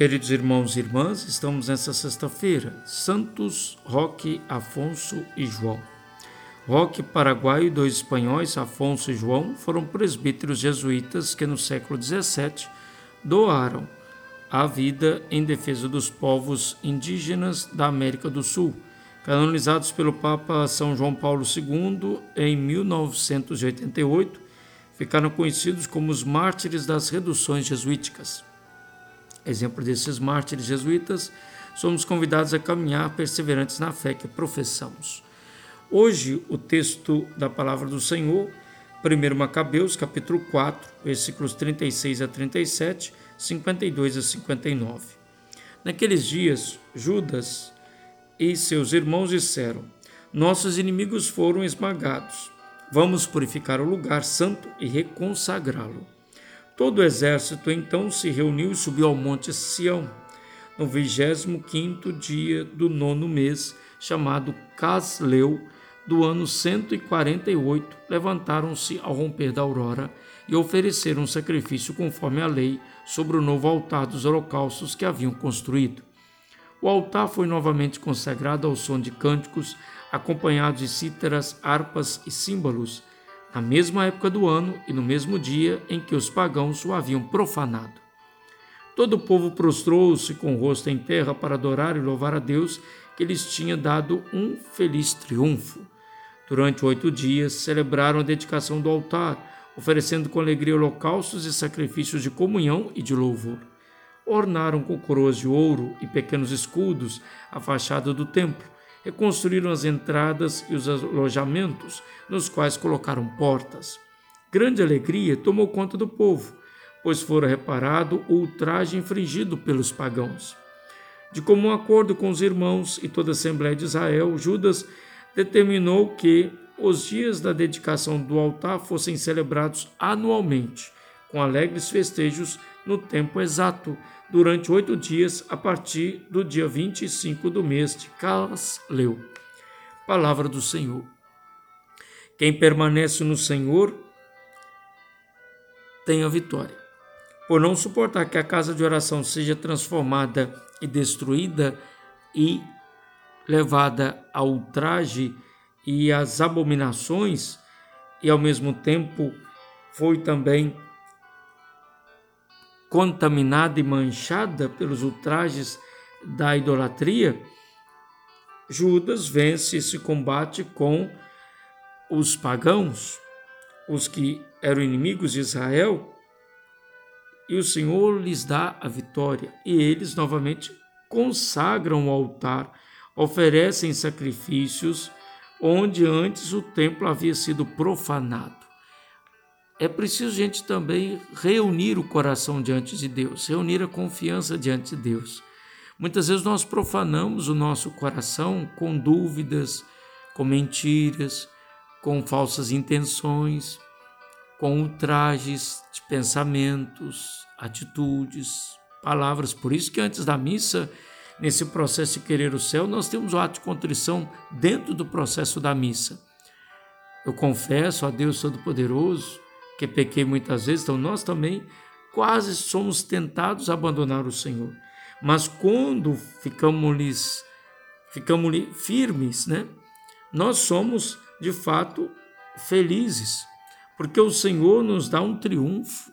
Queridos irmãos e irmãs, estamos nessa sexta-feira. Santos Roque, Afonso e João. Roque paraguaio e dois espanhóis, Afonso e João, foram presbíteros jesuítas que no século XVII doaram a vida em defesa dos povos indígenas da América do Sul, canonizados pelo Papa São João Paulo II em 1988, ficaram conhecidos como os mártires das reduções jesuíticas. Exemplo desses mártires jesuítas, somos convidados a caminhar perseverantes na fé que professamos. Hoje, o texto da palavra do Senhor, 1 Macabeus, capítulo 4, versículos 36 a 37, 52 a 59. Naqueles dias, Judas e seus irmãos disseram: Nossos inimigos foram esmagados. Vamos purificar o lugar santo e reconsagrá-lo. Todo o exército então se reuniu e subiu ao monte Sião, no vigésimo quinto dia do nono mês, chamado Casleu, do ano 148, levantaram-se ao romper da aurora e ofereceram sacrifício conforme a lei sobre o novo altar dos holocaustos que haviam construído. O altar foi novamente consagrado ao som de cânticos, acompanhados de cítaras, harpas e símbolos, na mesma época do ano e no mesmo dia em que os pagãos o haviam profanado. Todo o povo prostrou-se com o rosto em terra para adorar e louvar a Deus, que lhes tinha dado um feliz triunfo. Durante oito dias celebraram a dedicação do altar, oferecendo com alegria holocaustos e sacrifícios de comunhão e de louvor. Ornaram com coroas de ouro e pequenos escudos a fachada do templo reconstruíram as entradas e os alojamentos, nos quais colocaram portas. Grande alegria tomou conta do povo, pois fora reparado o ultraje infringido pelos pagãos. De comum acordo com os irmãos e toda a Assembleia de Israel, Judas determinou que os dias da dedicação do altar fossem celebrados anualmente, com alegres festejos no tempo exato, durante oito dias, a partir do dia 25 do mês de Casleu. Palavra do Senhor. Quem permanece no Senhor tem a vitória. Por não suportar que a casa de oração seja transformada e destruída e levada ao ultraje e às abominações, e ao mesmo tempo foi também contaminada e manchada pelos ultrajes da idolatria, Judas vence esse combate com os pagãos, os que eram inimigos de Israel, e o Senhor lhes dá a vitória, e eles novamente consagram o altar, oferecem sacrifícios onde antes o templo havia sido profanado é preciso a gente também reunir o coração diante de Deus, reunir a confiança diante de Deus. Muitas vezes nós profanamos o nosso coração com dúvidas, com mentiras, com falsas intenções, com ultrajes de pensamentos, atitudes, palavras. Por isso que antes da missa, nesse processo de querer o céu, nós temos o ato de contrição dentro do processo da missa. Eu confesso a Deus Todo-Poderoso que pequei muitas vezes, então nós também quase somos tentados a abandonar o Senhor. Mas quando ficamos, ficamos firmes, né? Nós somos de fato felizes, porque o Senhor nos dá um triunfo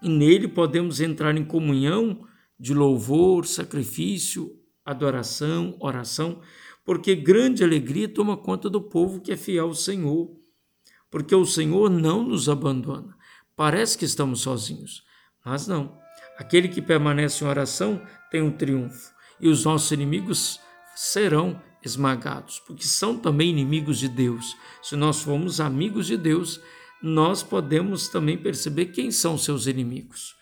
e nele podemos entrar em comunhão de louvor, sacrifício, adoração, oração, porque grande alegria toma conta do povo que é fiel ao Senhor porque o Senhor não nos abandona. Parece que estamos sozinhos, mas não. Aquele que permanece em oração tem um triunfo, e os nossos inimigos serão esmagados, porque são também inimigos de Deus. Se nós formos amigos de Deus, nós podemos também perceber quem são seus inimigos.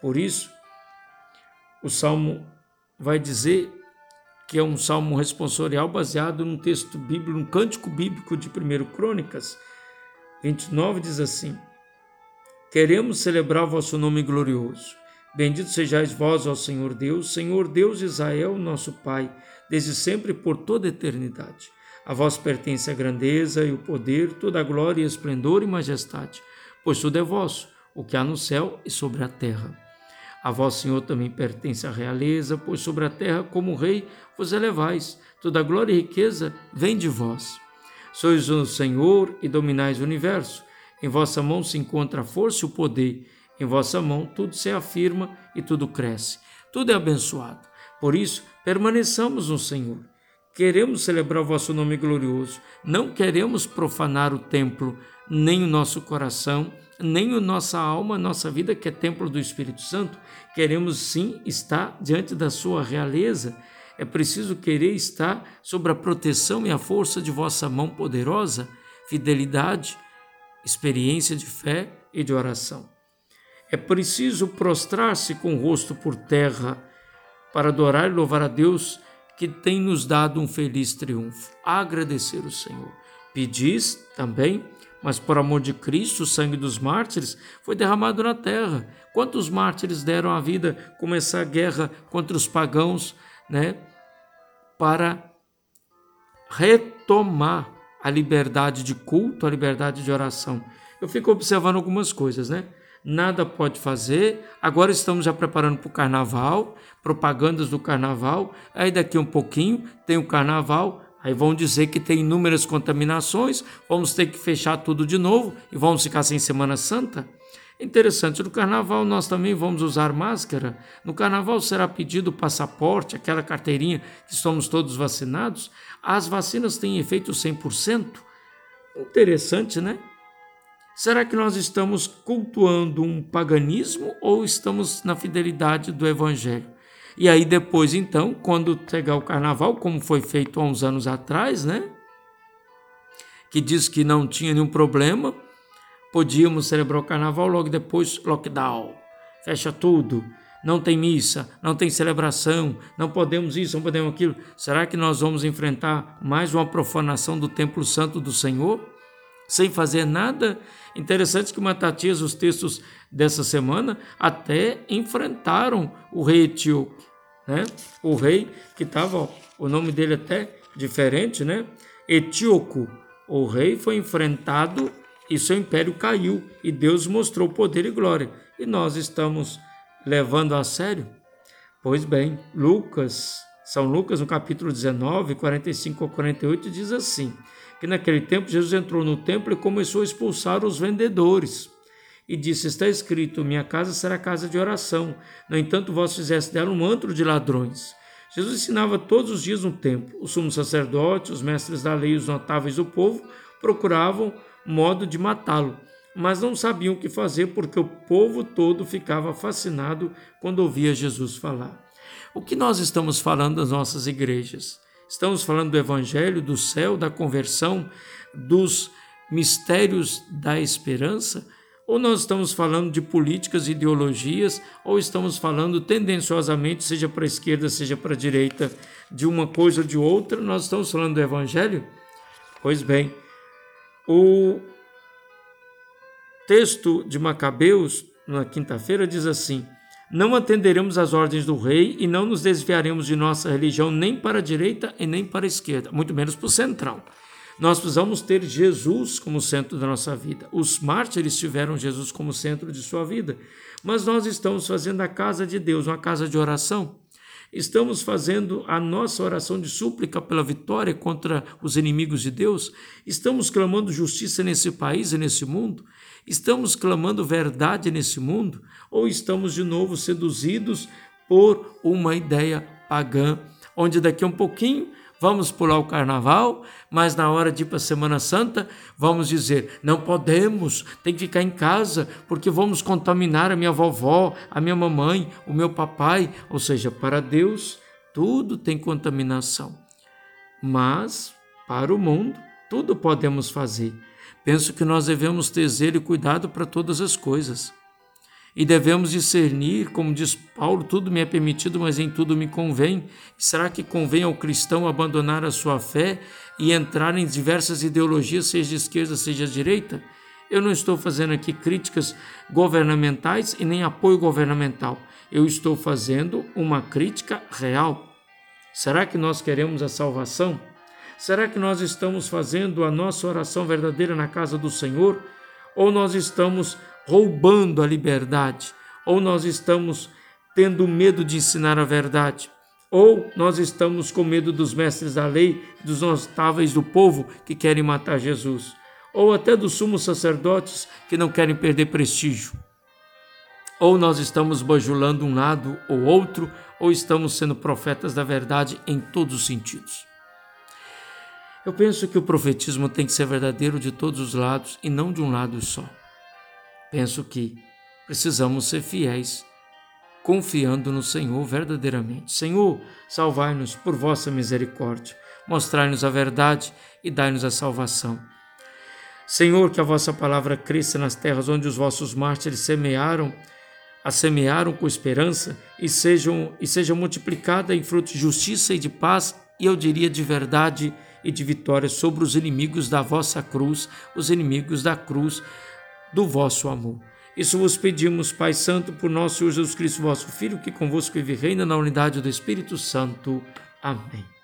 Por isso, o salmo vai dizer que é um salmo responsorial baseado num texto bíblico, num cântico bíblico de 1 Crônicas, 29 diz assim: Queremos celebrar vosso nome glorioso. Bendito sejais vós, ó Senhor Deus, Senhor Deus de Israel, nosso Pai, desde sempre e por toda a eternidade. A vós pertence a grandeza e o poder, toda a glória, esplendor e majestade, pois tudo é vosso, o que há no céu e sobre a terra. A vós, Senhor, também pertence a realeza, pois sobre a terra, como rei, vos elevais. Toda glória e riqueza vem de vós. Sois o Senhor e dominais o universo. Em vossa mão se encontra a força e o poder. Em vossa mão tudo se afirma e tudo cresce. Tudo é abençoado. Por isso, permaneçamos no Senhor. Queremos celebrar o vosso nome glorioso. Não queremos profanar o templo, nem o nosso coração, nem a nossa alma, a nossa vida, que é templo do Espírito Santo. Queremos sim estar diante da sua realeza é preciso querer estar sob a proteção e a força de vossa mão poderosa, fidelidade, experiência de fé e de oração. É preciso prostrar-se com o rosto por terra para adorar e louvar a Deus que tem nos dado um feliz triunfo. Agradecer o Senhor. Pedis também, mas por amor de Cristo, o sangue dos mártires foi derramado na terra. Quantos mártires deram a vida começar a guerra contra os pagãos, né? para retomar a liberdade de culto, a liberdade de oração. Eu fico observando algumas coisas, né? Nada pode fazer. Agora estamos já preparando para o carnaval, propagandas do carnaval. Aí daqui um pouquinho tem o carnaval. Aí vão dizer que tem inúmeras contaminações, vamos ter que fechar tudo de novo e vamos ficar sem Semana Santa. Interessante, no carnaval nós também vamos usar máscara. No carnaval será pedido o passaporte, aquela carteirinha que somos todos vacinados. As vacinas têm efeito 100%. Interessante, né? Será que nós estamos cultuando um paganismo ou estamos na fidelidade do evangelho? E aí depois, então, quando chegar o carnaval, como foi feito há uns anos atrás, né? Que diz que não tinha nenhum problema, podíamos celebrar o carnaval, logo depois lockdown. Fecha tudo. Não tem missa, não tem celebração, não podemos isso, não podemos aquilo. Será que nós vamos enfrentar mais uma profanação do templo santo do Senhor? Sem fazer nada? Interessante que Matatias, os textos dessa semana, até enfrentaram o rei etíope, né? O rei que estava, o nome dele até diferente, né? Etíoco. O rei foi enfrentado e seu império caiu e Deus mostrou poder e glória. E nós estamos levando a sério? Pois bem, Lucas, São Lucas, no capítulo 19, 45 a 48, diz assim: que naquele tempo Jesus entrou no templo e começou a expulsar os vendedores. E disse: Está escrito: Minha casa será casa de oração. No entanto, vós fizeste dela um antro de ladrões. Jesus ensinava todos os dias no templo. Os sumos sacerdotes, os mestres da lei os notáveis do povo procuravam modo de matá-lo, mas não sabiam o que fazer porque o povo todo ficava fascinado quando ouvia Jesus falar. O que nós estamos falando das nossas igrejas? Estamos falando do Evangelho, do céu, da conversão, dos mistérios da esperança? Ou nós estamos falando de políticas, ideologias, ou estamos falando tendenciosamente, seja para a esquerda, seja para a direita, de uma coisa ou de outra? Nós estamos falando do Evangelho? Pois bem, o texto de Macabeus, na quinta-feira, diz assim: Não atenderemos às ordens do rei e não nos desviaremos de nossa religião nem para a direita e nem para a esquerda, muito menos para o central. Nós precisamos ter Jesus como centro da nossa vida. Os mártires tiveram Jesus como centro de sua vida, mas nós estamos fazendo a casa de Deus uma casa de oração. Estamos fazendo a nossa oração de súplica pela vitória contra os inimigos de Deus? Estamos clamando justiça nesse país e nesse mundo? Estamos clamando verdade nesse mundo? Ou estamos de novo seduzidos por uma ideia pagã, onde daqui a um pouquinho vamos pular o carnaval, mas na hora de ir para a Semana Santa, vamos dizer: não podemos, tem que ficar em casa, porque vamos contaminar a minha vovó, a minha mamãe, o meu papai. Ou seja, para Deus, tudo tem contaminação. Mas, para o mundo, tudo podemos fazer. Penso que nós devemos ter zelo e cuidado para todas as coisas e devemos discernir, como diz Paulo, tudo me é permitido, mas em tudo me convém. Será que convém ao cristão abandonar a sua fé e entrar em diversas ideologias, seja de esquerda, seja de direita? Eu não estou fazendo aqui críticas governamentais e nem apoio governamental. Eu estou fazendo uma crítica real. Será que nós queremos a salvação? Será que nós estamos fazendo a nossa oração verdadeira na casa do Senhor? Ou nós estamos roubando a liberdade, ou nós estamos tendo medo de ensinar a verdade. Ou nós estamos com medo dos mestres da lei, dos notáveis do povo que querem matar Jesus. Ou até dos sumos sacerdotes que não querem perder prestígio. Ou nós estamos bajulando um lado ou outro, ou estamos sendo profetas da verdade em todos os sentidos. Eu penso que o profetismo tem que ser verdadeiro de todos os lados e não de um lado só. Penso que precisamos ser fiéis, confiando no Senhor verdadeiramente. Senhor, salvai-nos por vossa misericórdia, mostrai-nos a verdade e dai-nos a salvação. Senhor, que a vossa palavra cresça nas terras onde os vossos mártires semearam a semearam com esperança e sejam e seja multiplicada em frutos de justiça e de paz, e eu diria de verdade e de vitória sobre os inimigos da vossa cruz, os inimigos da cruz do vosso amor. Isso vos pedimos, Pai Santo, por nosso Senhor Jesus Cristo, vosso Filho, que convosco vive reina na unidade do Espírito Santo. Amém.